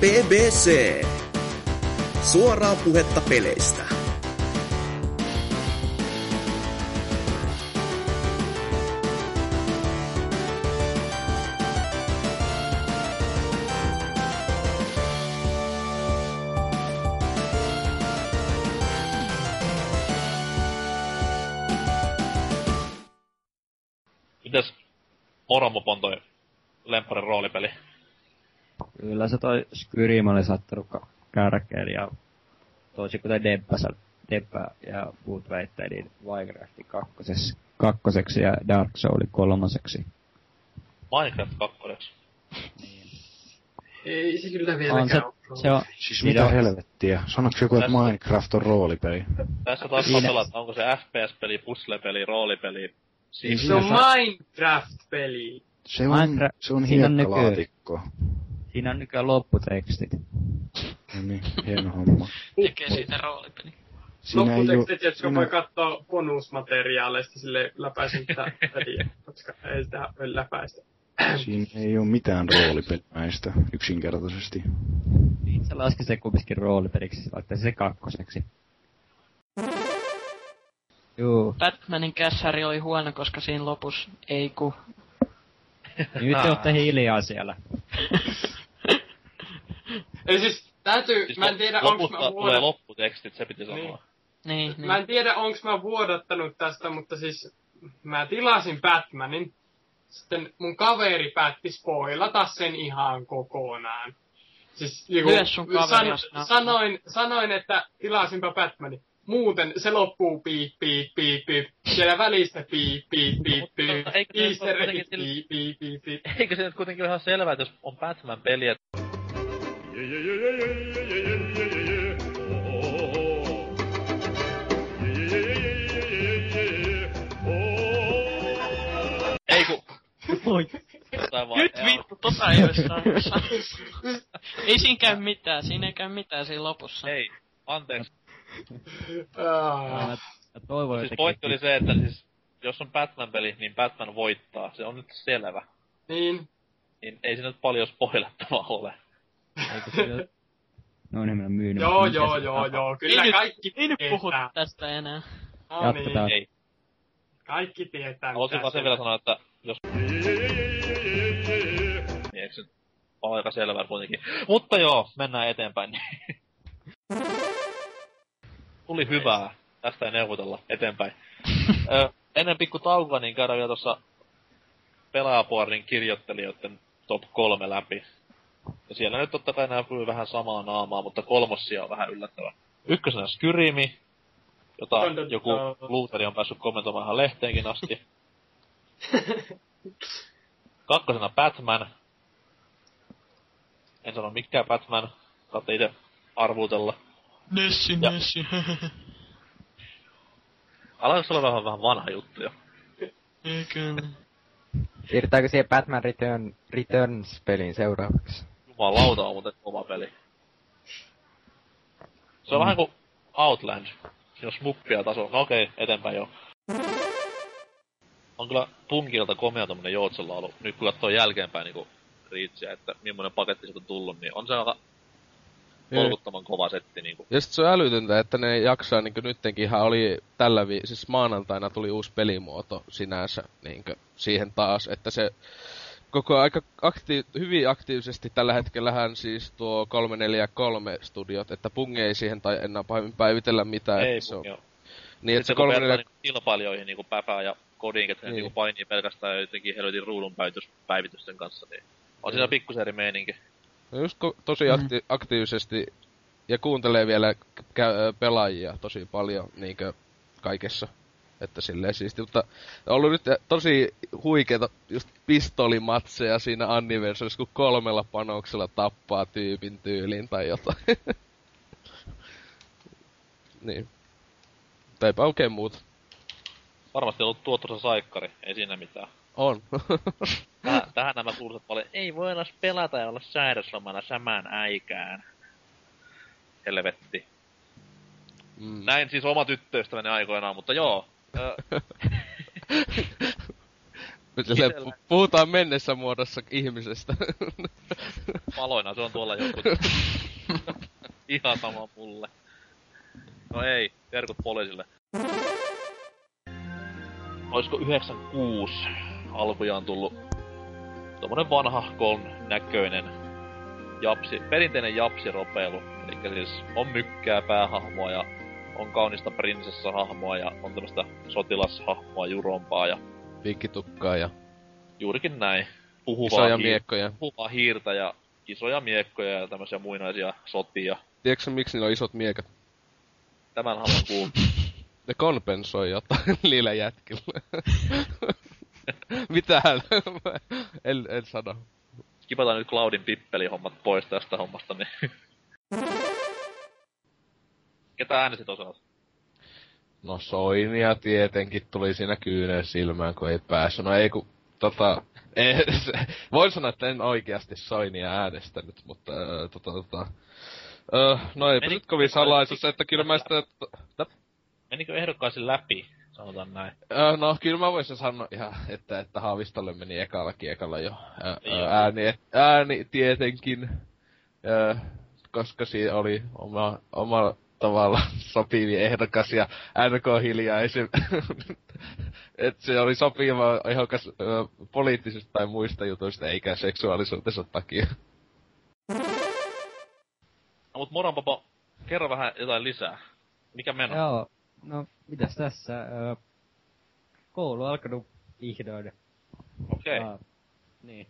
BBC. Suoraa puhetta peleistä. Mitäs Oromopon toi lempparin roolipeli? Kyllä se toi Skyrim oli sattunut ka- kärkeen ja toisin kuten sa- Debba ja muut väittää, niin Minecraft kakkoseksi, kakkoseksi ja Dark Soul kolmoseksi. Minecraft 2. Ei se kyllä On vieläkään se, ole. se on, Siis mitä helvettiä? Sanoiko joku, että Tässä- Minecraft on roolipeli? Tässä taas että onko se FPS-peli, puzzle-peli, roolipeli. Siis Se on Minecraft-peli. Se on, Minecraft- se on siinä on hiekkalaatikko. Siinä on nykyään lopputekstit. No niin, hieno homma. Tekee siitä roolipeli. Siinä oo, Lopputekstit, jotka siinä, voi katsoa bonusmateriaaleista sille läpäisen tätä peliä, koska ei sitä voi läpäistä. siinä ei oo mitään roolipelimäistä yksinkertaisesti. Niin se laski se kumminkin roolipeliksi, laittaisi se kakkoseksi. Juu, Batmanin kässäri oli huono, koska siinä lopussa ei ku. nyt te olette hiljaa siellä. Eli siis täytyy, Siis mä en tiedä lopusta mä tulee vuodat... lopputekstit, se piti sanoa. Niin. Niin, niin. Mä en tiedä onks mä vuodattanut tästä, mutta siis mä tilasin Batmanin. Sitten mun kaveri päätti spoilata sen ihan kokonaan. Siis niinku, kaveri, jos san, nää- sanoin, sanoin, että tilasinpa Batmanin. Muuten se loppuu piip, piip, piip, piip. Siellä välissä piip, piip, piip, piip. Eikö se Easter piip, piip, piip, piip. Eikö se nyt kuitenkin ole ihan selvää, että jos on Batman-peli, että ei ku... Vaan, Nyt vittu, tota ei saanut. Ei siinä käy mitään, siinä ei käy mitään siinä lopussa. Ei, anteeksi. Ah. Mä, mä toivon Siis pointti oli se, että siis, jos on Batman-peli, niin Batman voittaa. Se on nyt selvä. Niin. Niin ei siinä nyt paljon spoilettavaa ole. Eikö se ole... No niin, mä myynyt. Joo, joo, joo, joo. Kyllä Ei nyt- kaikki Ei nyt puhu tästä enää. No niin. Jatketaan. Ei. Kaikki tietää, Haluaisin mitä vaan sen se vielä sanoa, että jos... Niin eikö se nyt ole aika selvää kuitenkin. Mutta joo, mennään eteenpäin. Tuli hyvää. Tästä ei neuvotella eteenpäin. Ö, ennen pikku taukoa, niin käydään vielä tuossa pelaajapuorin kirjoittelijoiden top kolme läpi. Ja siellä nyt totta kai näkyy vähän samaa naamaa, mutta kolmossia on vähän yllättävä. Ykkösenä Skyrimi, jota joku luuteri on päässyt kommentoimaan ihan lehteenkin asti. Kakkosena Batman. En sano mikään Batman. Saatte itse arvutella. Nessi, Ja- Nessi. Alkaako olla vähän, vähän vanha juttu jo? Eikö? Siirrytäänkö siihen Batman Return, Returns-peliin seuraavaksi? Jumalauta on muuten kova peli. Se on vähän kuin Outland. Siinä on smuppia taso. No okei, eteenpäin jo. On kyllä punkilta komea tommonen joutsenlaulu. Nyt kun katsoo jälkeenpäin niinku riitsiä, että millainen paketti sieltä on tullut, niin on se aika tolkuttoman kova setti niinku. Ja sit se on älytöntä, että ne jaksaa niinku nyttenkin ihan oli tällä vi- siis maanantaina tuli uusi pelimuoto sinänsä niinkö siihen taas, että se koko aika akti- hyvin aktiivisesti tällä hetkellähän siis tuo 343 studiot, että Pung ei siihen tai enää pahemmin päivitellä mitään. Ei se on, pungi oo. niin, että se kun vertaa 344 niinku kilpailijoihin niinku Päfää ja Kodin, että ne Niin. niinku painii pelkästään jotenkin helvetin ruudun päivitys, päivitysten kanssa, niin on siinä pikkusen eri meininki. No just ko- tosi akti- aktiivisesti ja kuuntelee vielä kä- pelaajia tosi paljon niinkö kaikessa. Että silleen siisti, mutta on ollut nyt tosi huikeita just pistolimatseja siinä anniversarissa, kun kolmella panoksella tappaa tyypin tyylin tai jotain. niin. Tai eipä oikein muuta. Varmasti ollut tuottoisa saikkari, ei siinä mitään. On. Tähän, tähän nämä kuuluisat paljon, ei voi edes pelata ja olla säädöslomana samaan aikaan. Helvetti. mm. Näin siis oma tyttöystäväni aikoinaan, mutta joo. Itellä- pu- puhutaan mennessä muodossa ihmisestä. Paloina se on tuolla joku. Ihan sama mulle. No ei, terkut poliisille. Oisko 96 alkujaan tullut tommonen vanhahkon näköinen japsi, perinteinen japsiropeilu. Eli siis on mykkää päähahmoa ja on kaunista prinsessahahmoa ja on tämmöstä sotilashahmoa jurompaa ja Piikkitukkaa ja juurikin näin. Puhuvaa, isoja hiir- miekkoja. puhuvaa hiirtä ja isoja miekkoja ja tämmöisiä muinaisia sotia. Tiedätkö miksi niillä on isot miekat? Tämän haluan kuulla. Ne kompensoi jotain niillä jätkillä. Mitähän? en, en sano. Kipataan nyt Cloudin pippelihommat pois tästä hommasta, niin... Ketä äänestit osalta? No Soinia tietenkin tuli siinä kyynel silmään, kun ei päässyt. No ei kun, tota... Ei, se, voin sanoa, että en oikeasti Soinia äänestänyt, mutta äh, tota, tota... Öö, no eipä Meni- nyt kovin salaisuus, että kyllä mä sitä... Että, Menikö ehdokkaisiin läpi? Sanotaan näin. öö, no kyllä mä voisin sanoa ihan, että, että Haavistolle meni ekalla kiekalla jo ää, ääni, ääni tietenkin, öö, koska siinä oli oma, oma tavalla sopivi ehdokas ja NK hiljaisin. että se oli sopiva ehdokas poliittisista tai muista jutuista eikä seksuaalisuutensa takia. No mut Moronpapo, kerro vähän jotain lisää. Mikä meno? Joo, no mitäs tässä? Koulu on alkanut vihdoin. Okei. Okay. Ja, niin.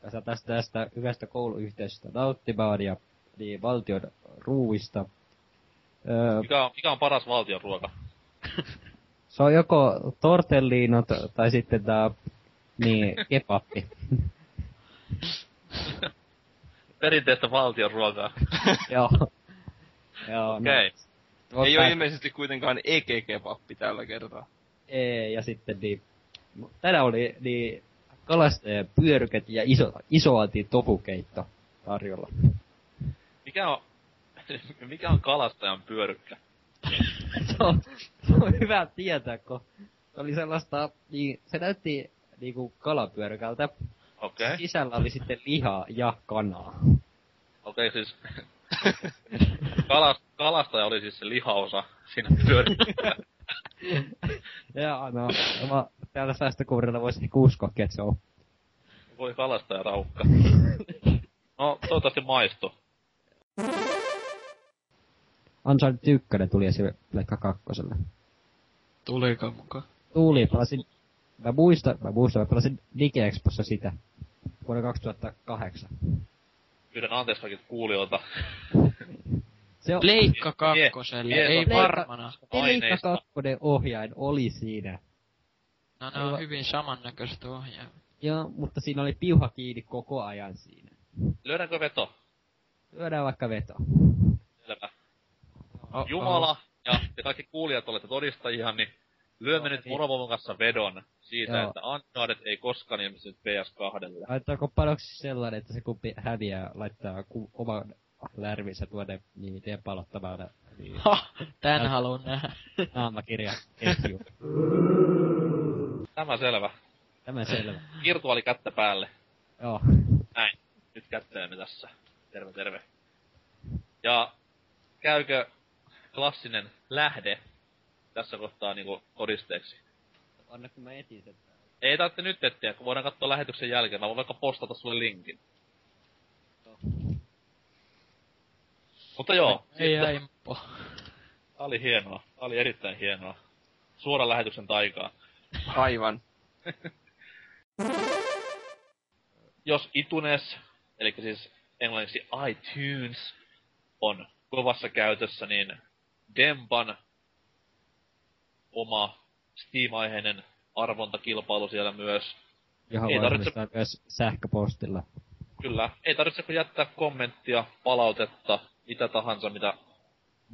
Tässä tästä, tästä hyvästä kouluyhteisöstä nauttimaan ja niin, valtion ruuista. Mikä on, mikä on paras valtion ruoka? se on joko tortelliinot tai sitten tää, niin, kebappi. Perinteistä valtion ruokaa. Joo. Joo, Okei. no, Ei ole ilmeisesti kuitenkaan EG-kebappi tällä kertaa. Ei, ja sitten niin, tänään oli niin kalastajan pyöryket ja iso, isoalti tofukeitto tarjolla. Mikä on, mikä on kalastajan pyörykkä? se, on, se on hyvä tietää, kun se oli sellaista, niin se näytti niinku kalapyörykältä. Okei. Okay. Sisällä oli sitten lihaa ja kanaa. Okei, okay, siis... Kalast, kalastaja oli siis se lihaosa siinä pyörykässä. ja no, mä täällä säästökuurilla voisi ehkä uskoakin, että se on. Voi kalastaja raukka. No, toivottavasti maistu. Uncharted 1 tuli esille Pleikka kakkoselle. Tuliko mukaan? Tuli, pelasin, mä muistan, mä muistan, mä pelasin DigiExpossa sitä vuonna 2008. Pyydän anteeksi kaikilta kuulijoilta. Se on, Pleikka kakkoselle, Mie- ei Pleikka- varmana. Pleikka aineista. 2 ohjain oli siinä. No ne on hyvin samannäköiset ohjaavat. Joo, mutta siinä oli piuha kiinni koko ajan siinä. Lyödäänkö veto? Lyödään vaikka veto. Selvä. Oh, Jumala ja te kaikki kuulijat olette todistajia, niin lyömme Joo, nyt niin. Morovovon kanssa vedon siitä, Joo. että Uncharted ei koskaan ilmestynyt PS2. Laittaako panoksi sellainen, että se kumpi häviää, laittaa ku- oman lärvinsä tuonne niin tien palottamalle niin Ha, tän haluun nähdä. naamakirja ketju. Tämä selvä. Tämä selvä. Virtuaali kättä päälle. Joo. Näin. Nyt kätteemme tässä. Terve, terve. Ja käykö klassinen lähde tässä kohtaa niinku todisteeksi? Anna kun mä etin sen. Ei tarvitse nyt etsiä, kun voidaan katsoa lähetyksen jälkeen. Mä voin vaikka postata sulle linkin. Mutta joo, Ei sitten- äimpo. Tää oli hienoa. Tää oli erittäin hienoa. Suoran lähetyksen taikaa. Aivan. Jos iTunes, eli siis englanniksi iTunes, on kovassa käytössä, niin Dempan oma Steam-aiheinen arvontakilpailu siellä myös. Johon Ei tarvitse- myös sähköpostilla. Kyllä, ei tarvitse kuin jättää kommenttia, palautetta, mitä tahansa, mitä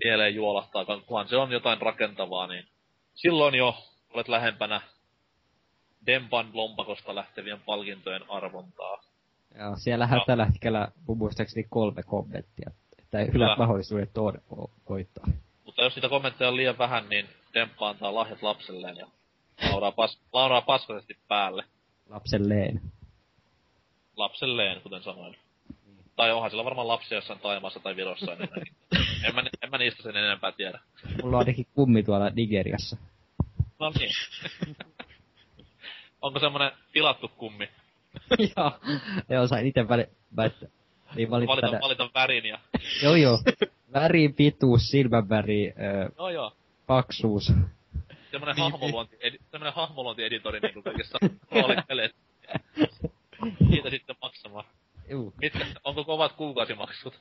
mieleen juolahtaakaan, kunhan se on jotain rakentavaa, niin silloin jo olet lähempänä Dempan lompakosta lähtevien palkintojen arvontaa. Joo, siellähän Joo. tällä hetkellä mun muistaakseni kolme kommenttia. Että hyvät mahdollisuudet on vo- voittaa. Mutta jos niitä kommentteja on liian vähän, niin Demppa antaa lahjat lapselleen ja lauraa, pas, lauraa paskaisesti päälle. Lapselleen. Lapselleen, kuten sanoin. Tai onhan sillä varmaan lapsia jossain Taimaassa tai Virossa enemmänkin. en, mä, en mä niistä sen enempää tiedä. Mulla on ainakin kummi tuolla Nigeriassa. No niin. Onko semmonen tilattu kummi? joo. Joo, sain ite väli... Väit... Niin valita, Valita, valita värin ja... Joo joo. Väri, pituus, silmänväri, öö, No joo. paksuus. Semmonen hahmoluonti, edi, semmonen hahmoluontieditori niinku kaikessa roolipeleissä. Siitä sitten maksamaan. Juu. Mitkä, onko kovat kuukausimaksut?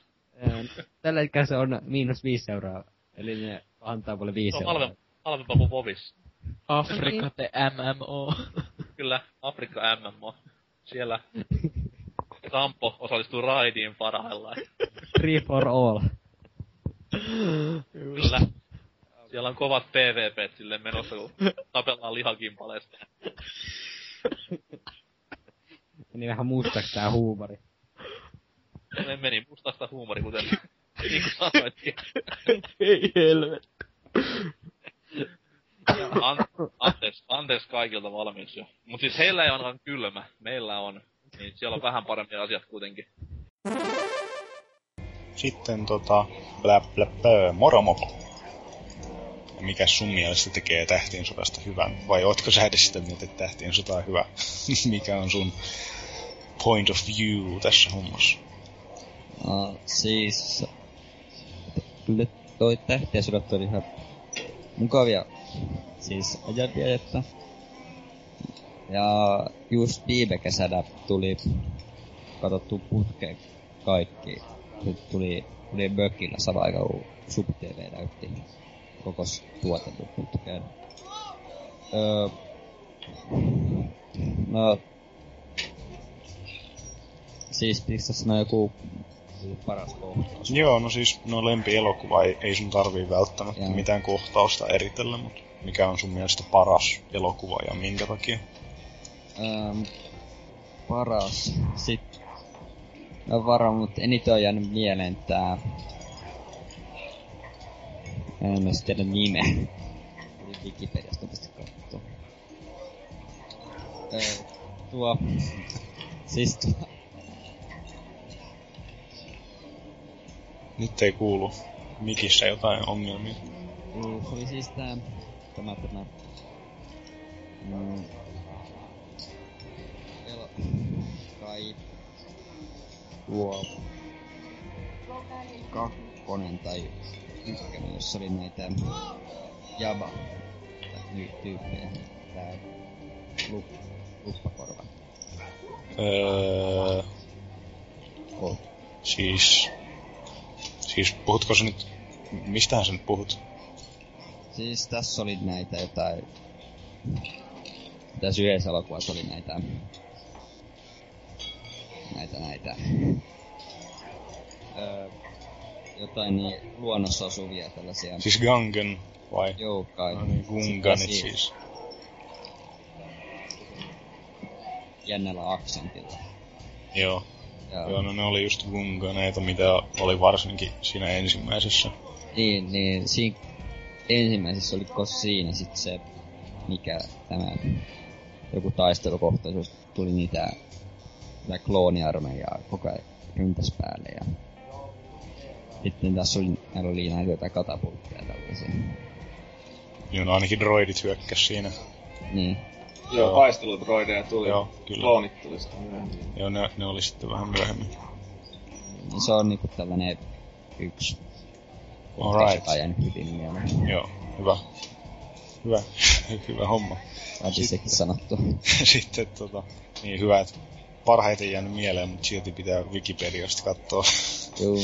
Tällä hetkellä se on miinus viisi euroa. Eli ne antaa mulle viisi on euroa. halvempi, halvempaa kuin Vovis. Afrika the MMO. Kyllä, Afrikka MMO. Siellä Kampo osallistuu raidiin parhaillaan. Free for all. Kyllä. Siellä on kovat PvP sille menossa, kun tapellaan lihakimpaleesta. Meni vähän mustaksi tää huumori. Me meni mustasta huumori, kuten niin kuin sanoitkin. Ei helvet. An, anteeksi, anteeksi kaikilta valmiiksi jo. Mut siis heillä ei ainakaan kylmä. Meillä on. Niin siellä on vähän parempi asiat kuitenkin. Sitten tota, blä blä blä, moromopo. Mikä sun mielestä tekee tähtien sodasta hyvän? Vai ootko sä edes sitä mieltä, että tähtien sota on hyvä? Mikä on sun point of view tässä hommassa? No, siis... Kyllä toi tähtien sodat oli ihan mukavia siis ajanvietettä. Ja just viime kesänä tuli katsottu putkeen kaikki. Nyt tuli, tuli mökillä sama aika kun Sub TV näytti koko putkeen. Öö, no, siis pitäis sanoa joku paras kohtaus. Joo, no siis no lempielokuva ei, ei sun tarvii välttämättä Joo. mitään kohtausta eritellä, mutta mikä on sun mielestä paras elokuva ja minkä takia? Ähm, paras. Sitten... No varmaan, mutta eniten on jäänyt mieleen tää... En mä tiedä nimeä. Wikipediasta pistä katsoa. Öö, tuo... Siis tuo... Nyt ei kuulu mikissä jotain ongelmia. Se oli siis tää... Tämä tämä... Mm, kai... Tuo... Kakkonen tai ykkönen, jossa oli näitä... Jaba... Tyyppejä. Tää... Lup, luppakorva. Öö, Oh. siis... Siis puhutko sä nyt... Mistähän sä nyt puhut? Siis tässä oli näitä jotain... Tässä yhdessä elokuvassa oli näitä... Näitä, näitä... Öö, jotain niin luonnossa asuvia tällaisia... Siis Gangen vai? Joo, kai. No niin, Gunganit Sitten siis. Jännällä aksentilla. Joo. Ja, Joo, no ne oli just Gunganeita, mitä oli varsinkin siinä ensimmäisessä. Niin, niin siinä ensimmäisessä oliko siinä sitten se, mikä tämä joku taistelukohtaisuus tuli niitä, niitä klooniarmeijaa koko ajan ympäs päälle ja sitten tässä oli, meillä oli näitä jotain katapultteja tällaisia. Joo, no ainakin droidit hyökkäs siinä. Niin. Joo, Joo. taisteludroideja tuli. Joo, kyllä. Kloonit tuli sitten myöhemmin. Joo, ne, ne oli sitten vähän myöhemmin. niin se on niinku tällainen yksi Alright. jäänyt hyvin mieleen. Joo, hyvä. Hyvä, hyvä homma. Saatiin sekin sanottu. Sitten tota, niin hyvä, että parhaiten jäänyt mieleen, mutta silti pitää Wikipediasta katsoa. Joo.